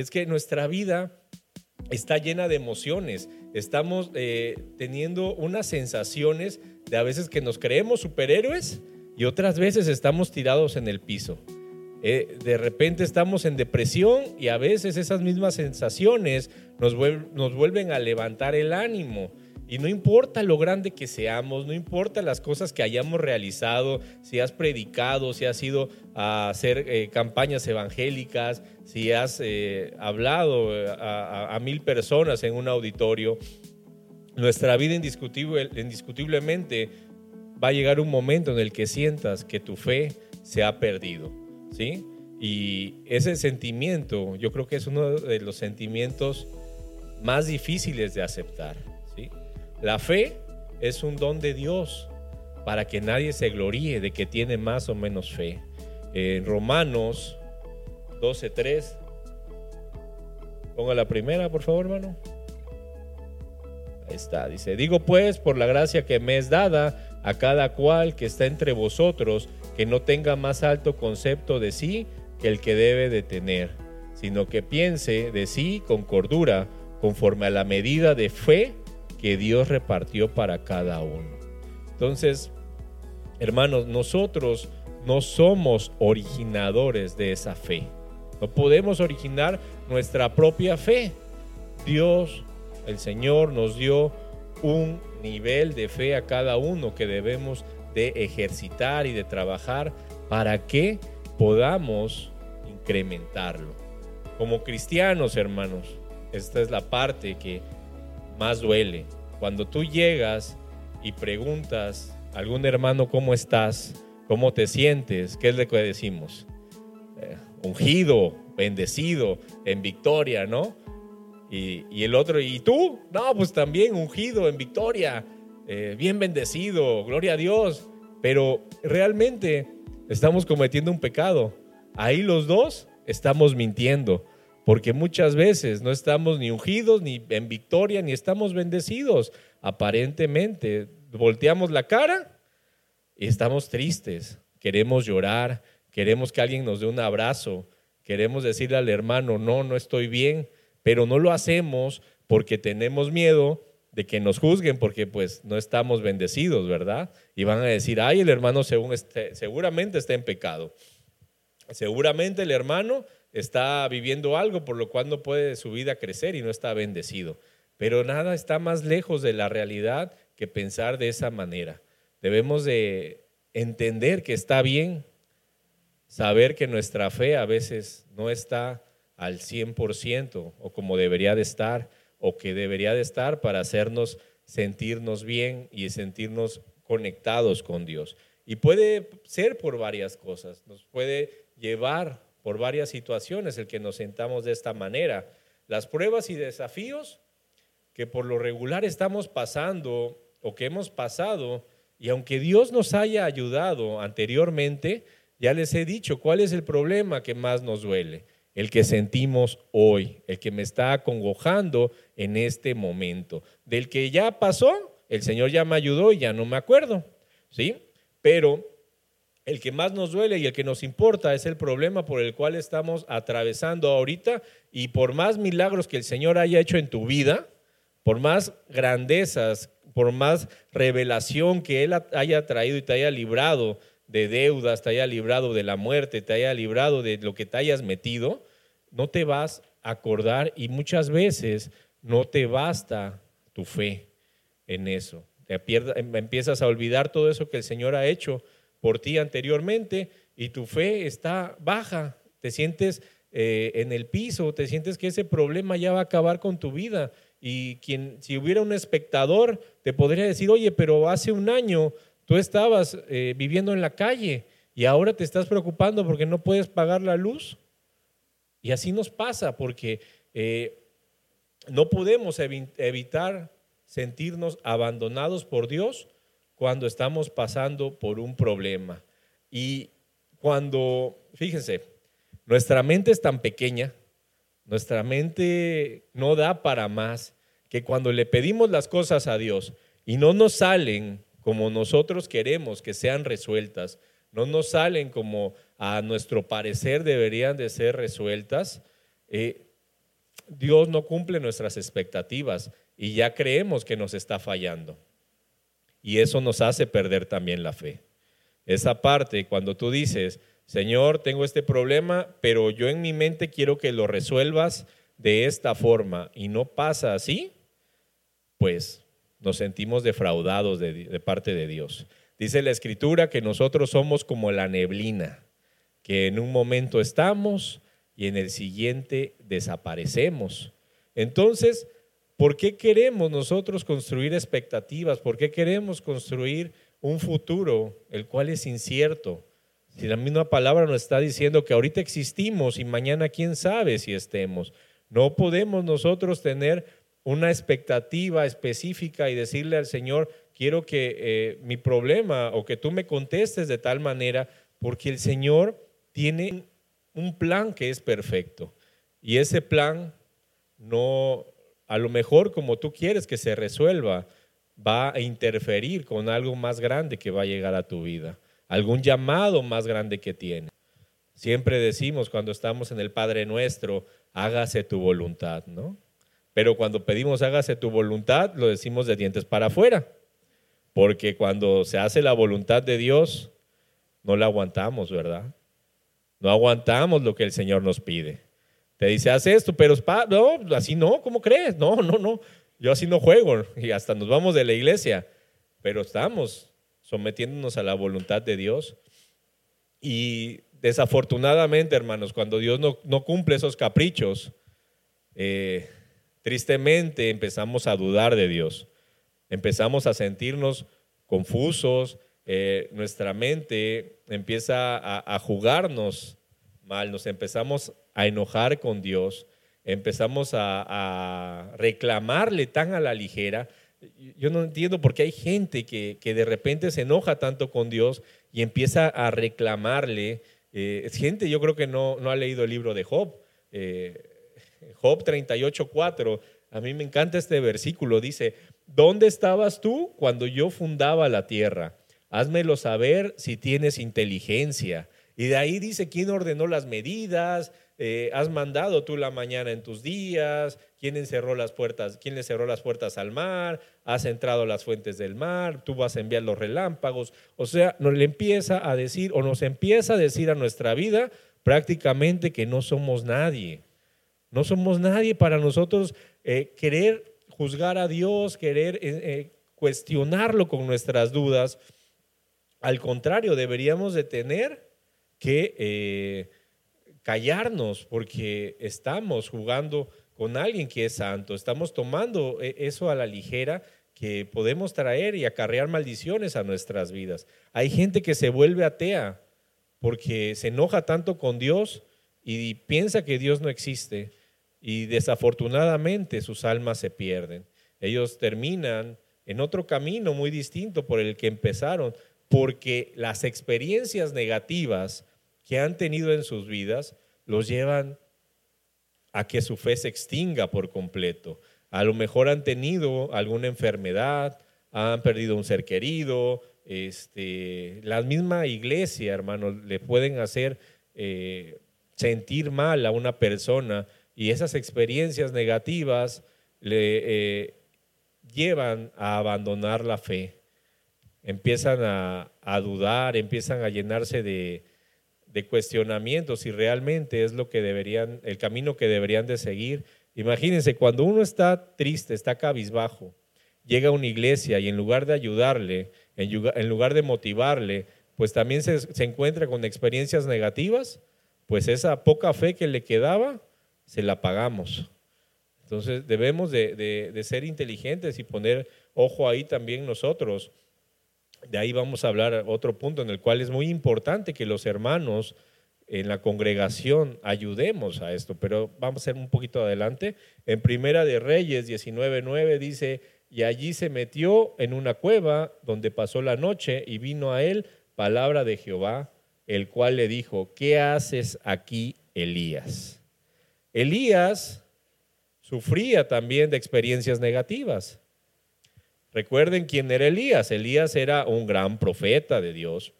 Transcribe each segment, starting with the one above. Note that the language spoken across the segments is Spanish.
Es que nuestra vida está llena de emociones. Estamos eh, teniendo unas sensaciones de a veces que nos creemos superhéroes y otras veces estamos tirados en el piso. Eh, de repente estamos en depresión y a veces esas mismas sensaciones nos, nos vuelven a levantar el ánimo. Y no importa lo grande que seamos, no importa las cosas que hayamos realizado, si has predicado, si has ido a hacer eh, campañas evangélicas, si has eh, hablado a, mil personas en un auditorio, nuestra vida indiscutible, indiscutiblemente va a llegar un momento en el que sientas que tu fe se ha perdido, ¿sí? Y ese sentimiento, yo creo que es uno de los sentimientos más difíciles de aceptar. La fe es un don de Dios para que nadie se gloríe de que tiene más o menos fe. En Romanos 12.3, ponga la primera, por favor, hermano. Ahí está, dice, digo pues, por la gracia que me es dada a cada cual que está entre vosotros, que no tenga más alto concepto de sí que el que debe de tener, sino que piense de sí con cordura, conforme a la medida de fe que Dios repartió para cada uno. Entonces, hermanos, nosotros no somos originadores de esa fe. No podemos originar nuestra propia fe. Dios, el Señor, nos dio un nivel de fe a cada uno que debemos de ejercitar y de trabajar para que podamos incrementarlo. Como cristianos, hermanos, esta es la parte que más duele. Cuando tú llegas y preguntas a algún hermano cómo estás, cómo te sientes, ¿qué es lo que decimos? Eh, ungido, bendecido, en victoria, ¿no? Y, el otro, ¿y tú? No, pues también ungido, en victoria, eh, bien bendecido, gloria a Dios. Pero realmente estamos cometiendo un pecado. Ahí los dos estamos mintiendo. Porque muchas veces no estamos ni ungidos, ni en victoria, ni estamos bendecidos. Aparentemente, volteamos la cara y estamos tristes. Queremos llorar, queremos que alguien nos dé un abrazo, queremos decirle al hermano, no, no estoy bien, pero no lo hacemos porque tenemos miedo de que nos juzguen porque pues no estamos bendecidos, ¿verdad? Y van a decir, ay, el hermano este, seguramente está en pecado. Seguramente el hermano está viviendo algo por lo cual no puede su vida crecer y no está bendecido. Pero nada está más lejos de la realidad que pensar de esa manera. Debemos de entender que está bien, saber que nuestra fe a veces no está al 100% o como debería de estar o que debería de estar para hacernos sentirnos bien y sentirnos conectados con Dios. Y puede ser por varias cosas, nos puede llevar por varias situaciones el que nos sentamos de esta manera. Las pruebas y desafíos que por lo regular estamos pasando o que hemos pasado, y aunque Dios nos haya ayudado anteriormente, ya les he dicho cuál es el problema que más nos duele, el que sentimos hoy, el que me está acongojando en este momento. Del que ya pasó, el Señor ya me ayudó y ya no me acuerdo, ¿sí? Pero el que más nos duele y el que nos importa es el problema por el cual estamos atravesando ahorita y por más milagros que el Señor haya hecho en tu vida, por más grandezas, por más revelación que Él haya traído y te haya librado de deudas, te haya librado de la muerte, te haya librado de lo que te hayas metido, no te vas a acordar y muchas veces no te basta tu fe en eso. Te empiezas a olvidar todo eso que el Señor ha hecho por ti anteriormente y tu fe está baja, te sientes eh, en el piso, te sientes que ese problema ya va a acabar con tu vida. Y quien, si hubiera un espectador, te podría decir, oye, pero hace un año tú estabas eh, viviendo en la calle y ahora te estás preocupando porque no puedes pagar la luz. Y así nos pasa porque eh, no podemos evitar sentirnos abandonados por Dios cuando estamos pasando por un problema. Y cuando, fíjense, nuestra mente es tan pequeña, nuestra mente no da para más, que cuando le pedimos las cosas a Dios y no nos salen como nosotros queremos que sean resueltas, no nos salen como a nuestro parecer deberían de ser resueltas, eh, Dios no cumple nuestras expectativas y ya creemos que nos está fallando. Y eso nos hace perder también la fe. Esa parte, cuando tú dices, Señor, tengo este problema, pero yo en mi mente quiero que lo resuelvas de esta forma y no pasa así, pues nos sentimos defraudados de, parte de Dios. Dice la escritura que nosotros somos como la neblina, que en un momento estamos y en el siguiente desaparecemos. Entonces, ¿por qué queremos nosotros construir expectativas? ¿Por qué queremos construir un futuro el cual es incierto? Si la misma palabra nos está diciendo que ahorita existimos y mañana quién sabe si estemos. No podemos nosotros tener una expectativa específica y decirle al Señor, quiero que eh, mi problema o que tú me contestes de tal manera, porque el Señor tiene un plan que es perfecto. Y ese plan no, a lo mejor como tú quieres que se resuelva, va a interferir con algo más grande que va a llegar a tu vida, algún llamado más grande que tiene. Siempre decimos cuando estamos en el Padre Nuestro, hágase tu voluntad, ¿no? Pero cuando pedimos hágase tu voluntad, lo decimos de dientes para afuera. Porque cuando se hace la voluntad de Dios, no la aguantamos, ¿verdad? No aguantamos lo que el Señor nos pide. Te dice, haz esto, pero no, así no, ¿cómo crees? No, no, no, yo así no juego y hasta nos vamos de la iglesia, pero estamos sometiéndonos a la voluntad de Dios. Y desafortunadamente, hermanos, cuando Dios no, no cumple esos caprichos, eh, tristemente empezamos a dudar de Dios, empezamos a sentirnos confusos, eh, nuestra mente empieza a, jugarnos mal, nos empezamos a enojar con Dios, empezamos a, reclamarle tan a la ligera. Yo no entiendo por qué hay gente que, de repente se enoja tanto con Dios y empieza a reclamarle. Eh, es gente, yo creo que no, no ha leído el libro de Job. Eh, Job 38.4, a mí me encanta este versículo, dice, ¿dónde estabas tú cuando yo fundaba la tierra? Házmelo saber si tienes inteligencia. Y de ahí dice quién ordenó las medidas, eh, has mandado tú la mañana en tus días, quién encerró las puertas, quién le cerró las puertas al mar, has entrado las fuentes del mar, tú vas a enviar los relámpagos. O sea, nos le empieza a decir o nos empieza a decir a nuestra vida prácticamente que no somos nadie. No somos nadie para nosotros eh, querer juzgar a Dios, querer eh, cuestionarlo con nuestras dudas. Al contrario, deberíamos de tener que eh, callarnos porque estamos jugando con alguien que es santo, estamos tomando eh, eso a la ligera que podemos traer y acarrear maldiciones a nuestras vidas. Hay gente que se vuelve atea porque se enoja tanto con Dios y piensa que Dios no existe y desafortunadamente sus almas se pierden. Ellos terminan en otro camino muy distinto por el que empezaron, porque las experiencias negativas que han tenido en sus vidas los llevan a que su fe se extinga por completo. A lo mejor han tenido alguna enfermedad, han perdido un ser querido, este, la misma iglesia, hermano, le pueden hacer eh, sentir mal a una persona y esas experiencias negativas le eh, llevan a abandonar la fe empiezan a, dudar, empiezan a llenarse de, cuestionamientos si realmente es lo que deberían, el camino que deberían de seguir. Imagínense, cuando uno está triste, está cabizbajo, llega a una iglesia y en lugar de ayudarle, en lugar de motivarle, pues también se, encuentra con experiencias negativas, pues esa poca fe que le quedaba, se la pagamos. Entonces debemos de ser inteligentes y poner ojo ahí también nosotros de ahí vamos a hablar otro punto en el cual es muy importante que los hermanos en la congregación ayudemos a esto, pero vamos a ir un poquito adelante. En Primera de Reyes 19:9 dice, "Y allí se metió en una cueva donde pasó la noche y vino a él palabra de Jehová, el cual le dijo, ¿qué haces aquí, Elías?" Elías sufría también de experiencias negativas. Recuerden quién era Elías. Elías era un gran profeta de Dios,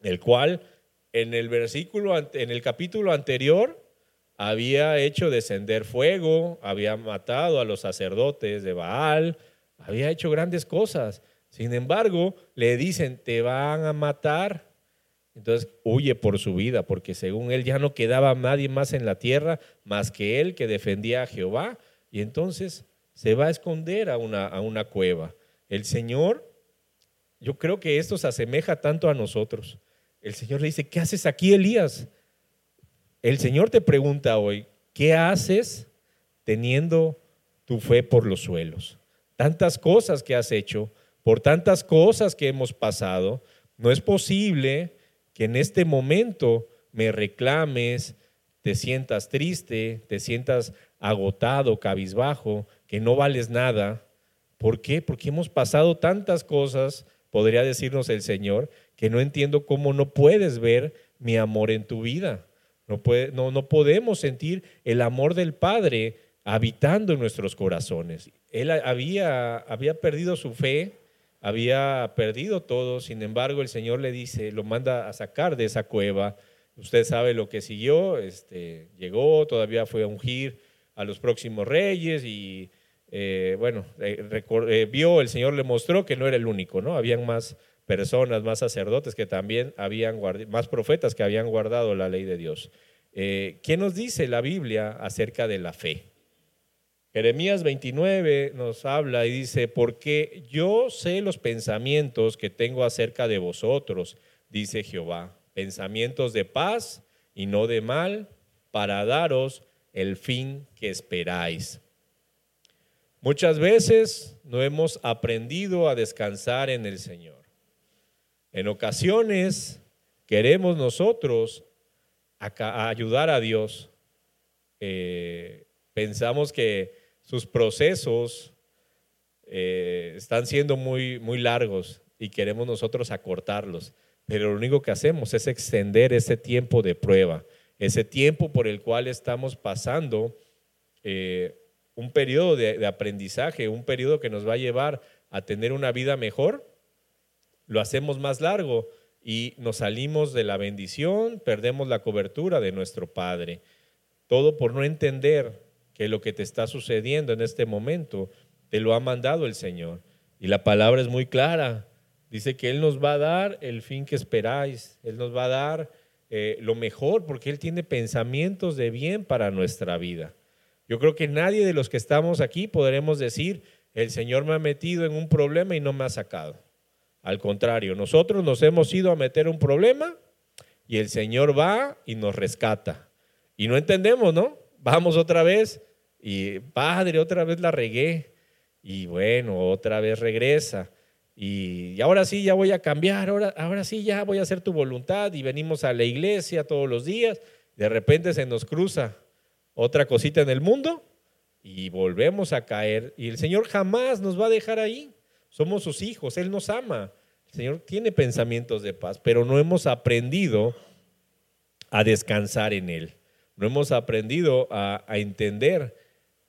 el cual en el versículo, en el capítulo anterior, había hecho descender fuego, había matado a los sacerdotes de Baal, había hecho grandes cosas. Sin embargo, le dicen, te van a matar. Entonces huye por su vida, porque según él ya no quedaba nadie más en la tierra más que él que defendía a Jehová. Y entonces se va a esconder a una, a una cueva. El Señor, yo creo que esto se asemeja tanto a nosotros. El Señor le dice, ¿qué haces aquí, Elías? El Señor te pregunta hoy, ¿qué haces teniendo tu fe por los suelos? Tantas cosas que has hecho, por tantas cosas que hemos pasado, no es posible que en este momento me reclames, te sientas triste, te sientas agotado, cabizbajo, que no vales nada. ¿Por qué? Porque hemos pasado tantas cosas, podría decirnos el Señor, que no entiendo cómo no puedes ver mi amor en tu vida. No, podemos sentir el amor del Padre habitando en nuestros corazones. Él había, había perdido su fe, había perdido todo, sin embargo el Señor le dice, lo manda a sacar de esa cueva. Usted sabe lo que siguió, este, llegó, todavía fue a ungir a los próximos reyes y eh, bueno, eh, eh, vio, el Señor le mostró que no era el único, ¿no? Habían más personas, más sacerdotes que también habían guardado, más profetas que habían guardado la ley de Dios. ¿Qué nos dice la Biblia acerca de la fe? Jeremías 29 nos habla y dice, porque yo sé los pensamientos que tengo acerca de vosotros, dice Jehová, pensamientos de paz y no de mal, para daros el fin que esperáis. Muchas veces no hemos aprendido a descansar en el Señor. En ocasiones queremos nosotros ayudar a Dios. Eh, pensamos que sus procesos eh, están siendo muy, muy largos y queremos nosotros acortarlos. Pero lo único que hacemos es extender ese tiempo de prueba, ese tiempo por el cual estamos pasando eh, un periodo de aprendizaje, un periodo que nos va a llevar a tener una vida mejor lo hacemos más largo y nos salimos de la bendición, perdemos la cobertura de nuestro Padre. Todo por no entender que lo que te está sucediendo en este momento te lo ha mandado el Señor. Y la palabra es muy clara. Dice que Él nos va a dar el fin que esperáis. Él nos va a dar eh, lo mejor porque Él tiene pensamientos de bien para nuestra vida. Yo creo que nadie de los que estamos aquí podremos decir, el Señor me ha metido en un problema y no me ha sacado. Al contrario, nosotros nos hemos ido a meter un problema y el Señor va y nos rescata. Y no entendemos, ¿no? Vamos otra vez y Padre, otra vez la regué. Y bueno, otra vez regresa. Y, ahora sí, ya voy a cambiar, ahora, ahora sí, ya voy a hacer tu voluntad. Y venimos a la iglesia todos los días. De repente se nos cruza otra cosita en el mundo y volvemos a caer. Y el Señor jamás nos va a dejar ahí. Somos sus hijos, Él nos ama. El Señor tiene pensamientos de paz, pero no hemos aprendido a descansar en Él. No hemos aprendido a, entender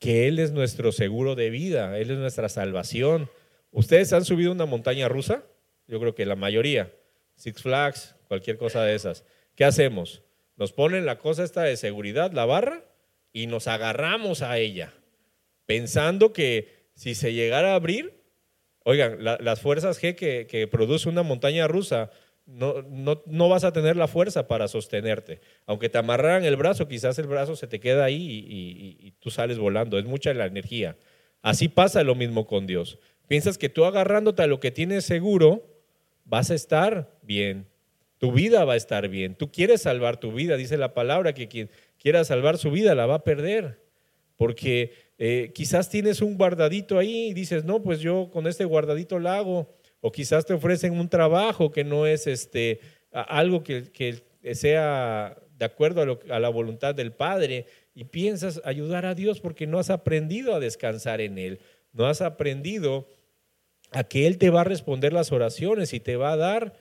que Él es nuestro seguro de vida, Él es nuestra salvación. ¿Ustedes han subido una montaña rusa? Yo creo que la mayoría. Six Flags, cualquier cosa de esas. ¿Qué hacemos? Nos ponen la cosa esta de seguridad, la barra, y nos agarramos a ella, pensando que si se llegara a abrir, Oigan, las fuerzas G que, produce una montaña rusa, no, no, vas a tener la fuerza para sostenerte. Aunque te amarraran el brazo, quizás el brazo se te queda ahí y, tú sales volando. Es mucha la energía. Así pasa lo mismo con Dios. Piensas que tú agarrándote a lo que tienes seguro, vas a estar bien. Tu vida va a estar bien. Tú quieres salvar tu vida. Dice la palabra que quien quiera salvar su vida la va a perder. Porque eh, quizás tienes un guardadito ahí y dices, no, pues yo con este guardadito lo hago. O quizás te ofrecen un trabajo que no es este, algo que, sea de acuerdo a, a la voluntad del Padre y piensas ayudar a Dios porque no has aprendido a descansar en Él. No has aprendido a que Él te va a responder las oraciones y te va a dar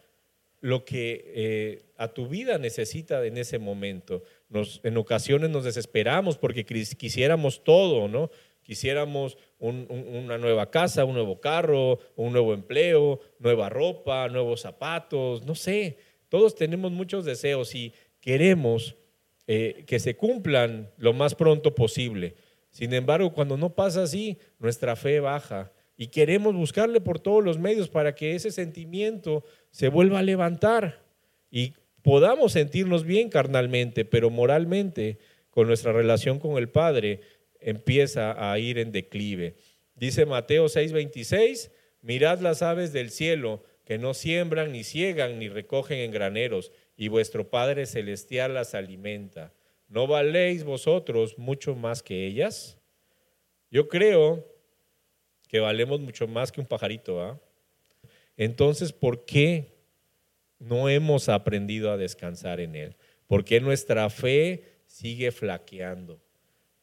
lo que eh, a tu vida necesita en ese momento. Nos, en ocasiones nos desesperamos porque quisiéramos todo, ¿no? Quisiéramos una nueva casa, un nuevo carro, un nuevo empleo, nueva ropa, nuevos zapatos, no sé. Todos tenemos muchos deseos y queremos eh, que se cumplan lo más pronto posible. Sin embargo, cuando no pasa así, nuestra fe baja y queremos buscarle por todos los medios para que ese sentimiento se vuelva a levantar y podamos sentirnos bien carnalmente, pero moralmente, con nuestra relación con el Padre, empieza a ir en declive. Dice Mateo 6:26, mirad las aves del cielo, que no siembran, ni ciegan, ni recogen en graneros, y vuestro Padre Celestial las alimenta. ¿No valéis vosotros mucho más que ellas? Yo creo que valemos mucho más que un pajarito. ¿ah? Entonces, ¿por qué no hemos aprendido a descansar en Él? ¿Por qué nuestra fe sigue flaqueando?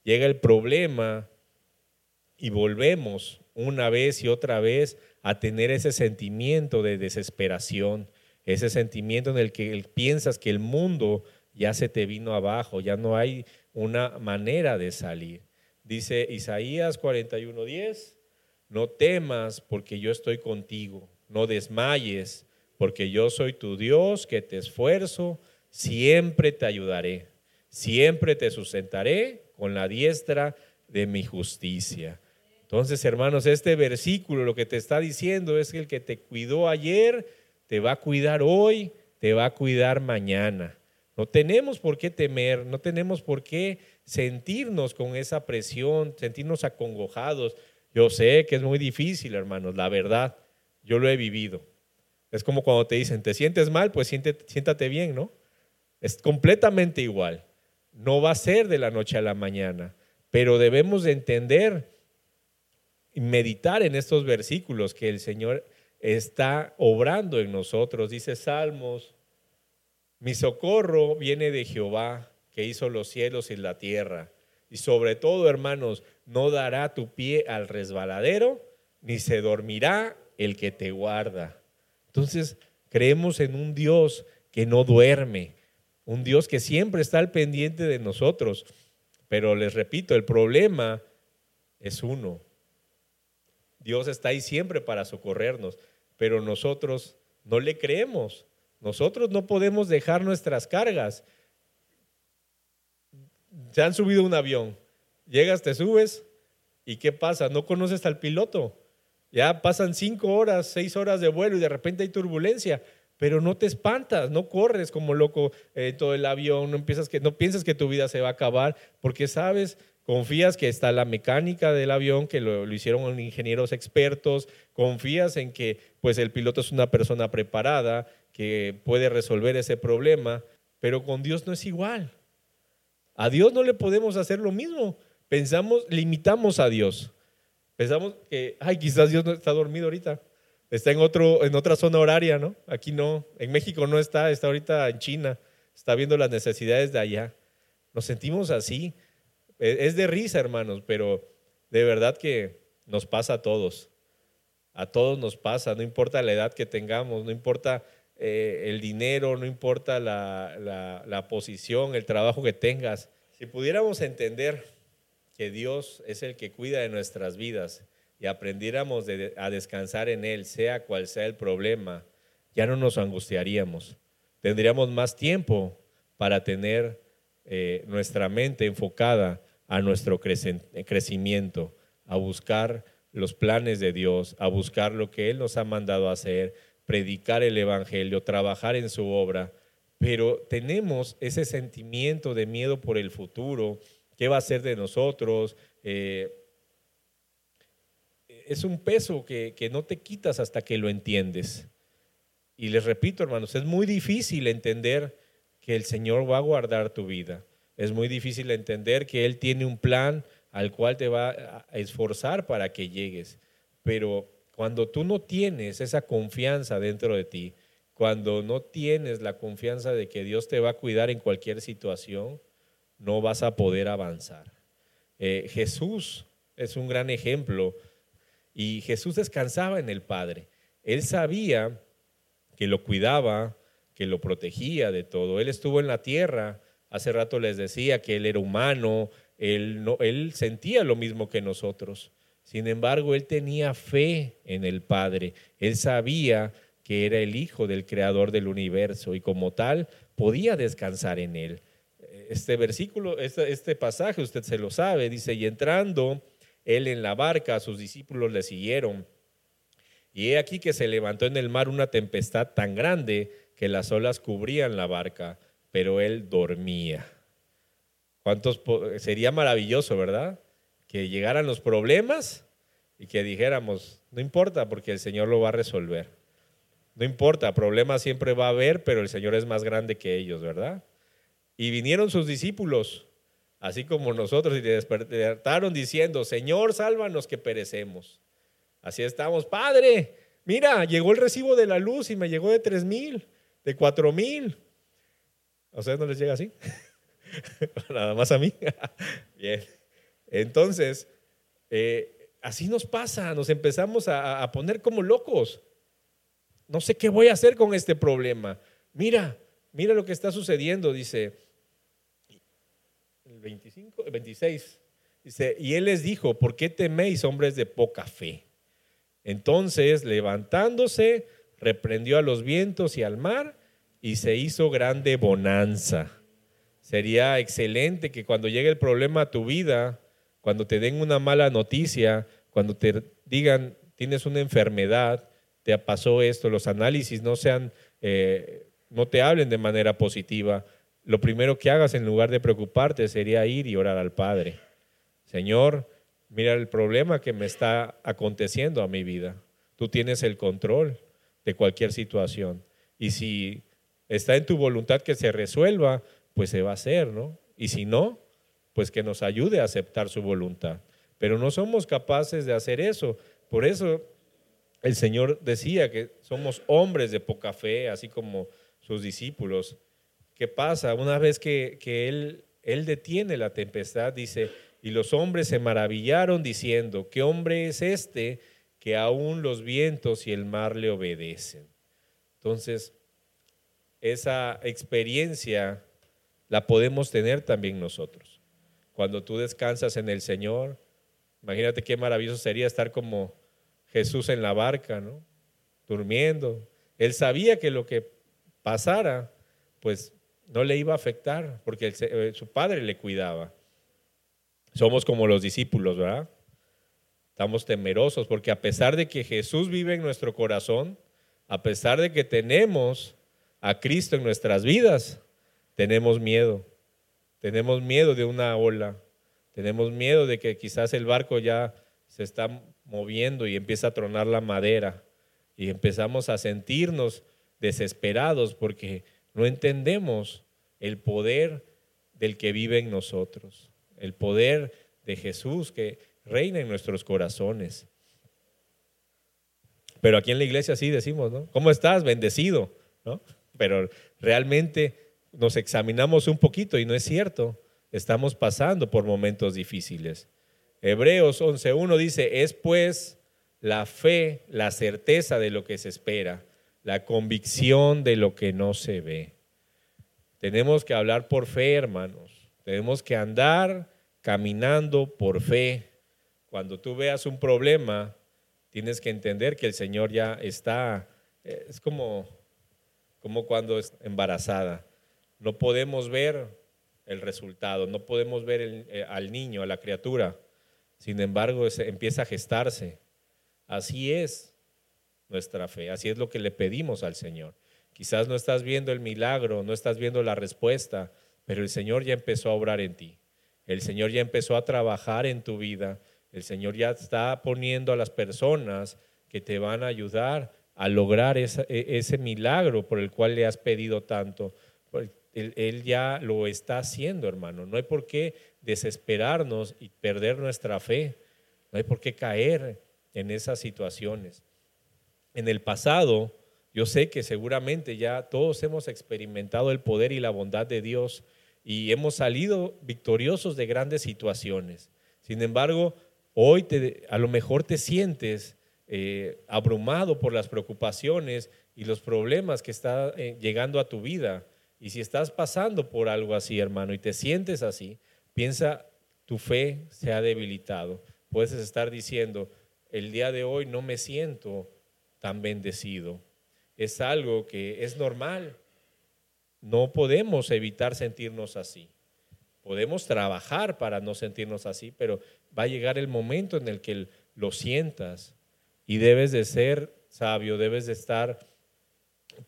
Llega el problema y volvemos una vez y otra vez a tener ese sentimiento de desesperación, ese sentimiento en el que piensas que el mundo ya se te vino abajo, ya no hay una manera de salir. Dice Isaías 41:10, no temas porque yo estoy contigo, no desmayes porque yo soy tu Dios que te esfuerzo, siempre te ayudaré, siempre te sustentaré con la diestra de mi justicia. Entonces, hermanos, este versículo lo que te está diciendo es que el que te cuidó ayer, te va a cuidar hoy, te va a cuidar mañana. No tenemos por qué temer, no tenemos por qué sentirnos con esa presión, sentirnos acongojados. Yo sé que es muy difícil, hermanos, la verdad, yo lo he vivido. Es como cuando te dicen, te sientes mal, pues siéntate bien, ¿no? Es completamente igual. No va a ser de la noche a la mañana, pero debemos de entender meditar en estos versículos que el Señor está obrando en nosotros. Dice Salmos, mi socorro viene de Jehová, que hizo los cielos y la tierra. Y sobre todo, hermanos, no dará tu pie al resbaladero, ni se dormirá el que te guarda. Entonces, creemos en un Dios que no duerme, un Dios que siempre está al pendiente de nosotros. Pero les repito, el problema es uno, Dios está ahí siempre para socorrernos, pero nosotros no le creemos. Nosotros no podemos dejar nuestras cargas. Se han subido un avión, llegas, te subes y ¿qué pasa? No conoces al piloto. Ya pasan cinco horas, seis horas de vuelo y de repente hay turbulencia, pero no te espantas, no corres como loco en todo el avión, no, empiezas que, no piensas que tu vida se va a acabar, porque sabes Confías que está la mecánica del avión, que lo, hicieron ingenieros expertos, confías en que pues el piloto es una persona preparada, que puede resolver ese problema, pero con Dios no es igual. A Dios no le podemos hacer lo mismo. Pensamos, limitamos a Dios. Pensamos que, ay, quizás Dios no está dormido ahorita. Está en, otro, en otra zona horaria, ¿no? Aquí no. En México no está, está ahorita en China. Está viendo las necesidades de allá. Nos sentimos así. Es de risa, hermanos, pero de verdad que nos pasa a todos. A todos nos pasa, no importa la edad que tengamos, no importa eh, el dinero, no importa la, la posición, el trabajo que tengas. Si pudiéramos entender que Dios es el que cuida de nuestras vidas y aprendiéramos a descansar en Él, sea cual sea el problema, ya no nos angustiaríamos. Tendríamos más tiempo para tener eh, nuestra mente enfocada a nuestro crecimiento, a buscar los planes de Dios, a buscar lo que Él nos ha mandado a hacer, predicar el Evangelio, trabajar en su obra, pero tenemos ese sentimiento de miedo por el futuro, qué va a ser de nosotros. Eh, es un peso que, que no te quitas hasta que lo entiendes. Y les repito, hermanos, es muy difícil entender que el Señor va a guardar tu vida es muy difícil entender que Él tiene un plan al cual te va a esforzar para que llegues. Pero cuando tú no tienes esa confianza dentro de ti, cuando no tienes la confianza de que Dios te va a cuidar en cualquier situación, no vas a poder avanzar. Eh, Jesús es un gran ejemplo y Jesús descansaba en el Padre. Él sabía que lo cuidaba, que lo protegía de todo. Él estuvo en la tierra Hace rato les decía que él era humano, él, no, él sentía lo mismo que nosotros. Sin embargo, él tenía fe en el Padre. Él sabía que era el Hijo del Creador del universo y como tal podía descansar en él. este versículo, este, este pasaje, usted se lo sabe, dice, y entrando él en la barca, sus discípulos le siguieron. Y he aquí que se levantó en el mar una tempestad tan grande que las olas cubrían la barca, pero él dormía. ¿Cuántos sería maravilloso, verdad? Que llegaran los problemas y que dijéramos, no importa porque el Señor lo va a resolver. No importa, problemas siempre va a haber, pero el Señor es más grande que ellos, ¿verdad? Y vinieron sus discípulos, así como nosotros, y despertaron diciendo, Señor, sálvanos que perecemos. Así estamos, Padre, mira, llegó el recibo de la luz y me llegó de tres mil, de cuatro mil. ¿A ustedes no les llega así? Nada más a mí. Bien. Entonces, eh, así nos pasa, nos empezamos a, poner como locos. No sé qué voy a hacer con este problema. Mira, mira lo que está sucediendo, dice el 25, el 26. Dice, y él les dijo, ¿por qué teméis hombres de poca fe? Entonces, levantándose, reprendió a los vientos y al mar y se hizo grande bonanza. Sería excelente que cuando llegue el problema a tu vida, cuando te den una mala noticia, cuando te digan tienes una enfermedad, te pasó esto, los análisis no sean, eh, no te hablen de manera positiva. Lo primero que hagas en lugar de preocuparte sería ir y orar al Padre. Señor, mira el problema que me está aconteciendo a mi vida. Tú tienes el control de cualquier situación. Y si está en tu voluntad que se resuelva, pues se va a hacer, ¿no? Y si no, pues que nos ayude a aceptar su voluntad. Pero no somos capaces de hacer eso. Por eso el Señor decía que somos hombres de poca fe, así como sus discípulos. ¿Qué pasa? Una vez que, que él, él detiene la tempestad, dice, y los hombres se maravillaron diciendo, ¿qué hombre es este que aún los vientos y el mar le obedecen? Entonces, esa experiencia la podemos tener también nosotros. Cuando tú descansas en el Señor, imagínate qué maravilloso sería estar como Jesús en la barca, ¿no? Durmiendo. Él sabía que lo que pasara, pues no le iba a afectar, porque eh, su padre le cuidaba. Somos como los discípulos, ¿verdad? Estamos temerosos porque a pesar de que Jesús vive en nuestro corazón, a pesar de que tenemos a Cristo en nuestras vidas, tenemos miedo. Tenemos miedo de una ola. Tenemos miedo de que quizás el barco ya se está moviendo y empieza a tronar la madera. Y empezamos a sentirnos desesperados porque no entendemos el poder del que vive en nosotros. El poder de Jesús que reina en nuestros corazones. Pero aquí en la iglesia sí decimos, ¿no? ¿Cómo estás? Bendecido, ¿no? Pero realmente nos examinamos un poquito y no es cierto, estamos pasando por momentos difíciles. Hebreos 11.1 dice, es pues la fe, la certeza de lo que se espera, la convicción de lo que no se ve. Tenemos que hablar por fe, hermanos. Tenemos que andar caminando por fe. Cuando tú veas un problema, tienes que entender que el Señor ya está, eh, es como, como cuando es embarazada no podemos ver el resultado, no podemos ver eh, al niño, a la criatura. Sin embargo, empieza a gestarse. Así es nuestra fe, así es lo que le pedimos al Señor. Quizás no estás viendo el milagro, no estás viendo la respuesta, pero el Señor ya empezó a obrar en ti. El Señor ya empezó a trabajar en tu vida. El Señor ya está poniendo a las personas que te van a ayudar a lograr e, ese milagro por el cual le has pedido tanto. Él, ya lo está haciendo, hermano. No hay por qué desesperarnos y perder nuestra fe. No hay por qué caer en esas situaciones. En el pasado, yo sé que seguramente ya todos hemos experimentado el poder y la bondad de Dios y hemos salido victoriosos de grandes situaciones. Sin embargo, hoy a lo mejor te sientes eh, abrumado por las preocupaciones y los problemas que están eh, llegando a tu vida. Y si estás pasando por algo así, hermano, y te sientes así, piensa, tu fe se ha debilitado. Puedes estar diciendo, el día de hoy no me siento tan bendecido. Es algo que es normal. No podemos evitar sentirnos así. Podemos trabajar para no sentirnos así, pero va a llegar el momento en el que lo sientas y debes de ser sabio, debes de estar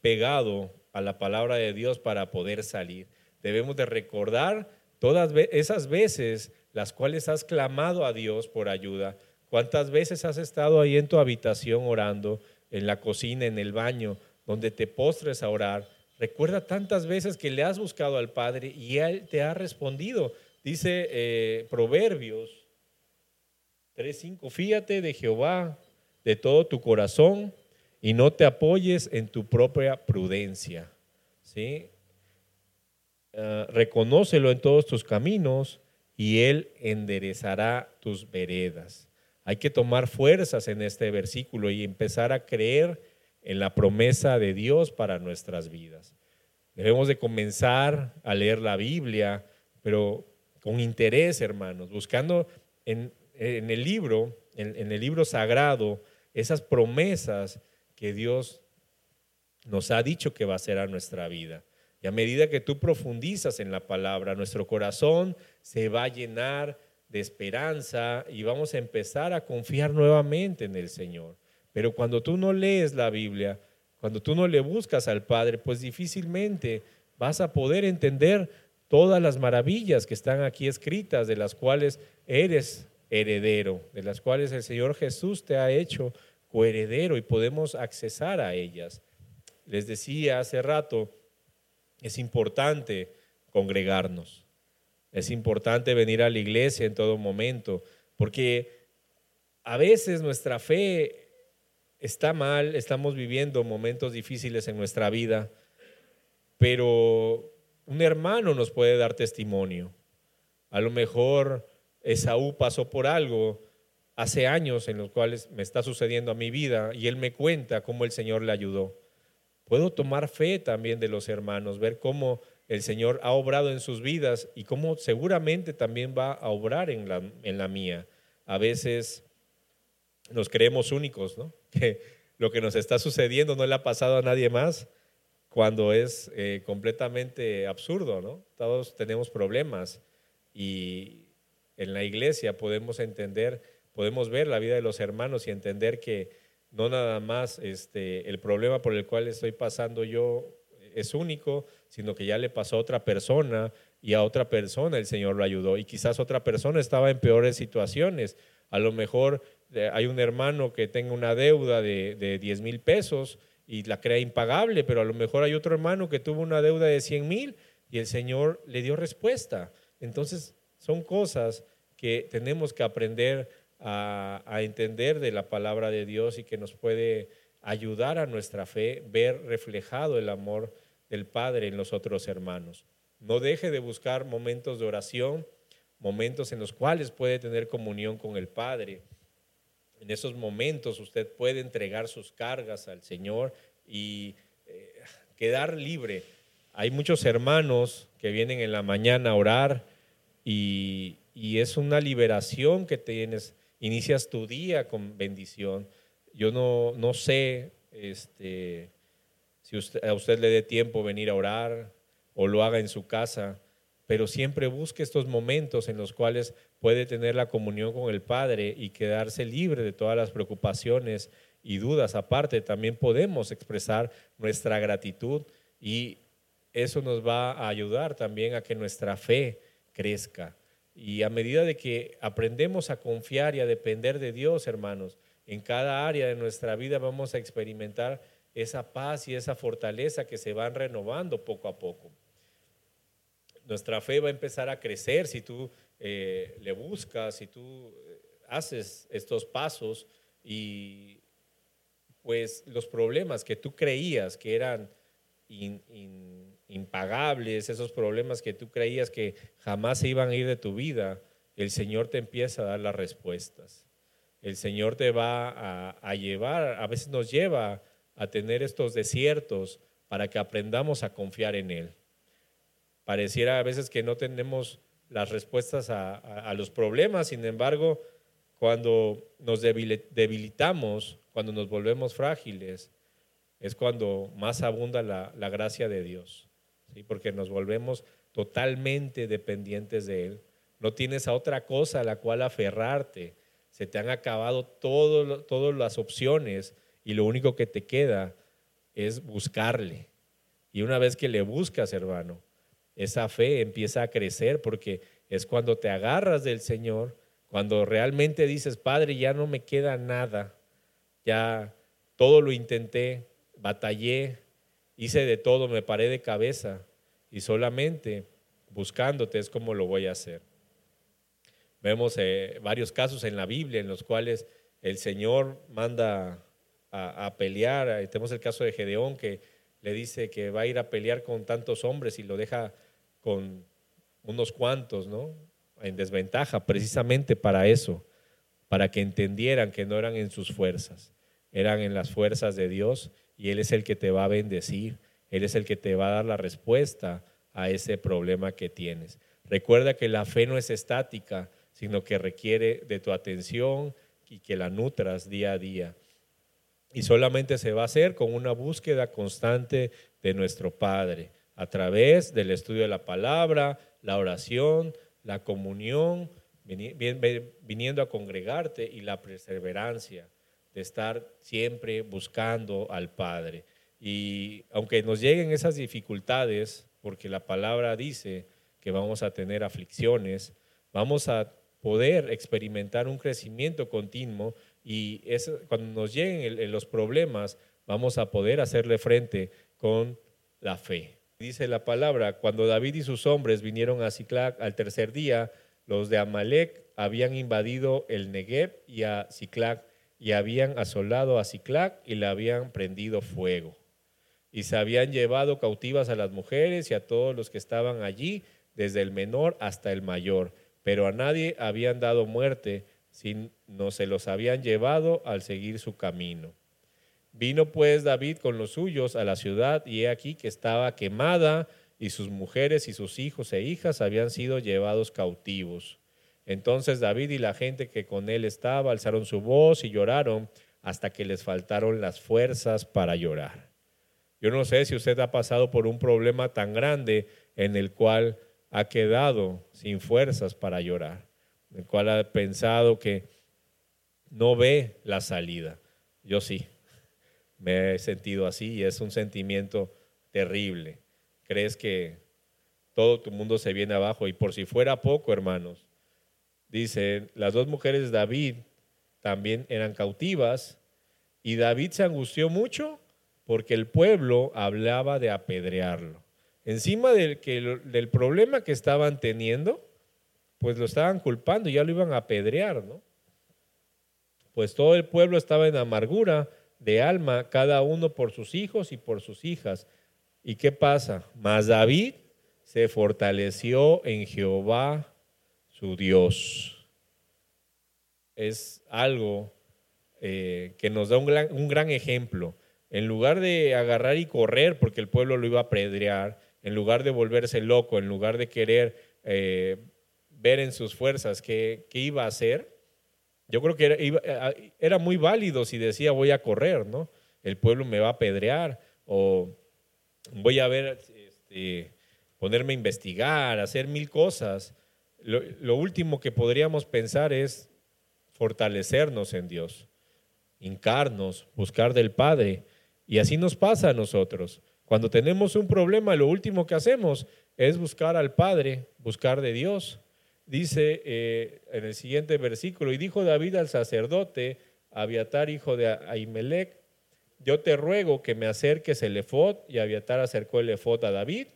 pegado a la palabra de Dios para poder salir. Debemos de recordar todas esas veces las cuales has clamado a Dios por ayuda. ¿Cuántas veces has estado ahí en tu habitación orando, en la cocina, en el baño, donde te postres a orar? Recuerda tantas veces que le has buscado al Padre y Él te ha respondido. Dice eh, Proverbios 3.5, fíjate de Jehová de todo tu corazón y no te apoyes en tu propia prudencia. ¿sí? Ah, reconócelo en todos tus caminos y Él enderezará tus veredas. Hay que tomar fuerzas en este versículo y empezar a creer en la promesa de Dios para nuestras vidas. Debemos de comenzar a leer la Biblia, pero con interés, hermanos, buscando en, el libro, en el libro sagrado, esas promesas que Dios nos ha dicho que va a hacer a nuestra vida. Y a medida que tú profundizas en la palabra, nuestro corazón se va a llenar de esperanza y vamos a empezar a confiar nuevamente en el Señor. Pero cuando tú no lees la Biblia, cuando tú no le buscas al Padre, pues difícilmente vas a poder entender todas las maravillas que están aquí escritas, de las cuales eres heredero, de las cuales el Señor Jesús te ha hecho coheredero y podemos accesar a ellas. Les decía hace rato, es importante congregarnos, es importante venir a la iglesia en todo momento, porque a veces nuestra fe está mal, estamos viviendo momentos difíciles en nuestra vida, pero un hermano nos puede dar testimonio. A lo mejor Esaú pasó por algo hace años en los cuales me está sucediendo a mi vida y él me cuenta cómo el Señor le ayudó. Puedo tomar fe también de los hermanos, ver cómo el Señor ha obrado en sus vidas y cómo seguramente también va a obrar en la, en la mía. A veces nos creemos únicos, ¿no? Que lo que nos está sucediendo no le ha pasado a nadie más cuando es eh, completamente absurdo, ¿no? Todos tenemos problemas y en la iglesia podemos entender podemos ver la vida de los hermanos y entender que no nada más este, el problema por el cual estoy pasando yo es único, sino que ya le pasó a otra persona y a otra persona el Señor lo ayudó. Y quizás otra persona estaba en peores situaciones. A lo mejor eh, hay un hermano que tenga una deuda de, de 10 mil pesos y la crea impagable, pero a lo mejor hay otro hermano que tuvo una deuda de 100 mil y el Señor le dio respuesta. Entonces son cosas que tenemos que aprender a, entender de la palabra de Dios y que nos puede ayudar a nuestra fe, ver reflejado el amor del Padre en los otros hermanos. No deje de buscar momentos de oración, momentos en los cuales puede tener comunión con el Padre. En esos momentos usted puede entregar sus cargas al Señor y eh, quedar libre. Hay muchos hermanos que vienen en la mañana a orar y, es una liberación que tienes inicias tu día con bendición. Yo no, no sé este, si a usted le dé tiempo venir a orar o lo haga en su casa, pero siempre busque estos momentos en los cuales puede tener la comunión con el Padre y quedarse libre de todas las preocupaciones y dudas. Aparte, también podemos expresar nuestra gratitud y eso nos va a ayudar también a que nuestra fe crezca. Y a medida de que aprendemos a confiar y a depender de Dios, hermanos, en cada área de nuestra vida vamos a experimentar esa paz y esa fortaleza que se van renovando poco a poco. Nuestra fe va a empezar a crecer si tú eh, le buscas, si tú eh, haces estos pasos y pues los problemas que tú creías que eran impagables, esos problemas que tú creías que jamás se iban a ir de tu vida, el Señor te empieza a dar las respuestas. El Señor te va a, a llevar, a veces nos lleva a tener estos desiertos para que aprendamos a confiar en Él. Pareciera a veces que no tenemos las respuestas a, los problemas, sin embargo, cuando nos debilitamos, cuando nos volvemos frágiles, es cuando más abunda la, la gracia de Dios, ¿sí? porque nos volvemos totalmente dependientes de Él. No tienes a otra cosa a la cual aferrarte. Se te han acabado todas las opciones y lo único que te queda es buscarle. Y una vez que le buscas, hermano, esa fe empieza a crecer porque es cuando te agarras del Señor, cuando realmente dices, Padre, ya no me queda nada, ya todo lo intenté, batallé, hice de todo, me paré de cabeza y solamente buscándote es como lo voy a hacer. Vemos eh, varios casos en la Biblia en los cuales el Señor manda a, pelear. Tenemos el caso de Gedeón que le dice que va a ir a pelear con tantos hombres y lo deja con unos cuantos, ¿no? En desventaja, precisamente para eso, para que entendieran que no eran en sus fuerzas, eran en las fuerzas de Dios y Él es el que te va a bendecir, Él es el que te va a dar la respuesta a ese problema que tienes. Recuerda que la fe no es estática, sino que requiere de tu atención y que la nutras día a día. Y solamente se va a hacer con una búsqueda constante de nuestro Padre, a través del estudio de la palabra, la oración, la comunión, viniendo a congregarte y la perseverancia de estar siempre buscando al Padre. Y aunque nos lleguen esas dificultades, porque la palabra dice que vamos a tener aflicciones, vamos a poder experimentar un crecimiento continuo y cuando nos lleguen los problemas, vamos a poder hacerle frente con la fe. Dice la palabra, cuando David y sus hombres vinieron a Ciclac al tercer día, los de Amalek habían invadido el Negev y a Ciclac y habían asolado a Ciclac y le habían prendido fuego. Y se habían llevado cautivas a las mujeres y a todos los que estaban allí, desde el menor hasta el mayor, pero a nadie habían dado muerte, no se los habían llevado al seguir su camino. Vino pues David con los suyos a la ciudad y he aquí que estaba quemada y sus mujeres y sus hijos e hijas habían sido llevados cautivos. Entonces David y la gente que con él estaba alzaron su voz y lloraron hasta que les faltaron las fuerzas para llorar. Yo no sé si usted ha pasado por un problema tan grande en el cual ha quedado sin fuerzas para llorar el cual ha pensado que no ve la salida. Yo sí, me he sentido así y es un sentimiento terrible. Crees que todo tu mundo se viene abajo y por si fuera poco, hermanos, dice, las dos mujeres de David también eran cautivas y David se angustió mucho porque el pueblo hablaba de apedrearlo. Encima del, que, del problema que estaban teniendo, pues lo estaban culpando y ya lo iban a apedrear, ¿no? Pues todo el pueblo estaba en amargura de alma, cada uno por sus hijos y por sus hijas. ¿Y qué pasa? Mas David se fortaleció en Jehová, su Dios. Es algo eh, que nos da un gran, ejemplo. En lugar de agarrar y correr porque el pueblo lo iba a apedrear, en lugar de volverse loco, en lugar de querer eh, ver en sus fuerzas qué, iba a hacer, yo creo que era, era, muy válido si decía voy a correr, ¿no? El pueblo me va a apedrear o voy a ver, este, ponerme a investigar, hacer mil cosas. Lo, lo último que podríamos pensar es fortalecernos en Dios, hincarnos, buscar del Padre. Y así nos pasa a nosotros. Cuando tenemos un problema, lo último que hacemos es buscar al Padre, buscar de Dios dice eh, en el siguiente versículo, y dijo David al sacerdote, Abiatar, hijo de Ahimelech, yo te ruego que me acerques el efod, y Abiatar acercó el efod a David,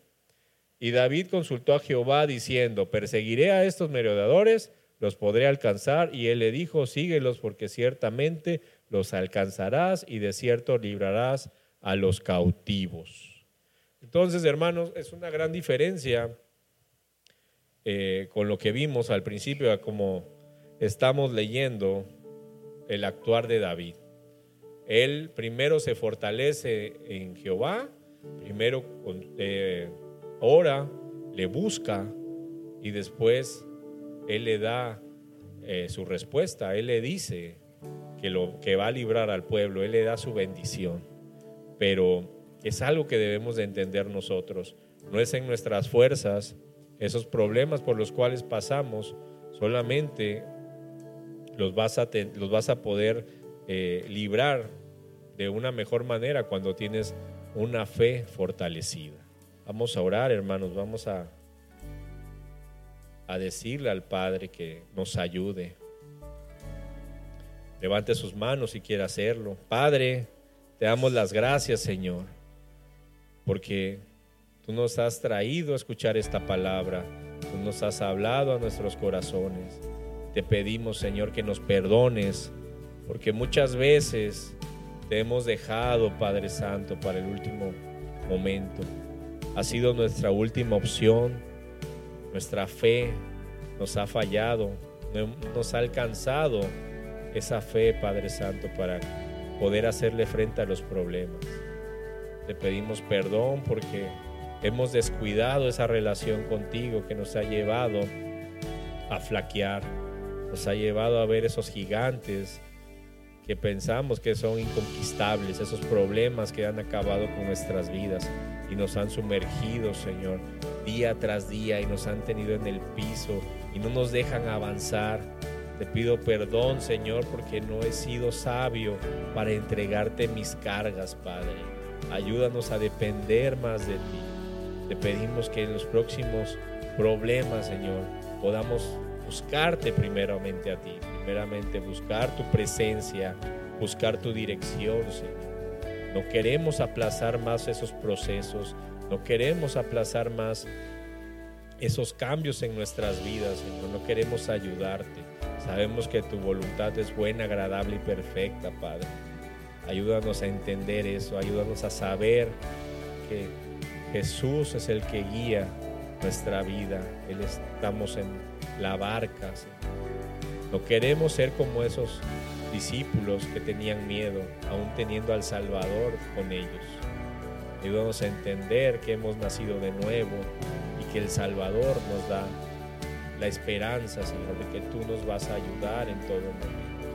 y David consultó a Jehová diciendo, perseguiré a estos merodeadores, los podré alcanzar, y él le dijo, síguelos porque ciertamente los alcanzarás y de cierto librarás a los cautivos. Entonces, hermanos, es una gran diferencia eh, con lo que vimos al principio, como estamos leyendo el actuar de David. Él primero se fortalece en Jehová, primero ora, le busca y después Él le da eh, su respuesta, Él le dice que, lo, que va a librar al pueblo, Él le da su bendición. Pero es algo que debemos de entender nosotros, no es en nuestras fuerzas, Esos problemas por los cuales pasamos solamente los vas a, los vas a poder eh, librar de una mejor manera cuando tienes una fe fortalecida. Vamos a orar, hermanos, vamos a, a decirle al Padre que nos ayude. Levante sus manos si quiere hacerlo. Padre, te damos las gracias, Señor, porque tú nos has traído a escuchar esta palabra, tú nos has hablado a nuestros corazones. Te pedimos, Señor, que nos perdones, porque muchas veces te hemos dejado, Padre Santo, para el último momento. Ha sido nuestra última opción. Nuestra fe nos ha fallado. No nos ha alcanzado esa fe, Padre Santo, para poder hacerle frente a los problemas. Te pedimos perdón porque hemos descuidado esa relación contigo que nos ha llevado a flaquear, nos ha llevado a ver esos gigantes que pensamos que son inconquistables, esos problemas que han acabado con nuestras vidas y nos han sumergido, Señor, día tras día y nos han tenido en el piso y no nos dejan avanzar. Te pido perdón, Señor, porque no he sido sabio para entregarte mis cargas, Padre. Ayúdanos a depender más de ti. Te pedimos que en los próximos problemas, Señor, podamos buscarte primeramente a ti, primeramente buscar tu presencia, buscar tu dirección, Señor. No queremos aplazar más esos procesos, no queremos aplazar más esos cambios en nuestras vidas, Señor. No queremos ayudarte. Sabemos que tu voluntad es buena, agradable y perfecta, Padre. Ayúdanos a entender eso, ayúdanos a saber que Jesús es el que guía nuestra vida. Él estamos en la barca. No queremos ser como esos discípulos que tenían miedo, aún teniendo al Salvador con ellos. Ayúdanos a entender que hemos nacido de nuevo y que el Salvador nos da la esperanza, Señor, de que tú nos vas a ayudar en todo momento.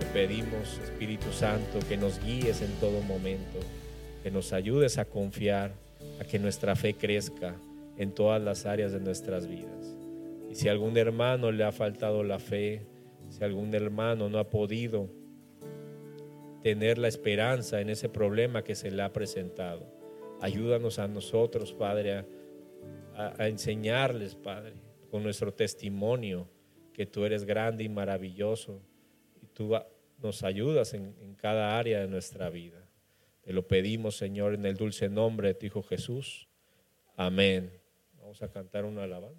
Te pedimos, Espíritu Santo, que nos guíes en todo momento, que nos ayudes a confiar, a que nuestra fe crezca en todas las áreas de nuestras vidas. Y si a algún hermano le ha faltado la fe, si algún hermano no ha podido tener la esperanza en ese problema que se le ha presentado, ayúdanos a nosotros, Padre, a, enseñarles, Padre, con nuestro testimonio, que tú eres grande y maravilloso y tú nos ayudas en, en cada área de nuestra vida. Te lo pedimos, Señor, en el dulce nombre de tu Hijo Jesús. Amén. Vamos a cantar una alabanza.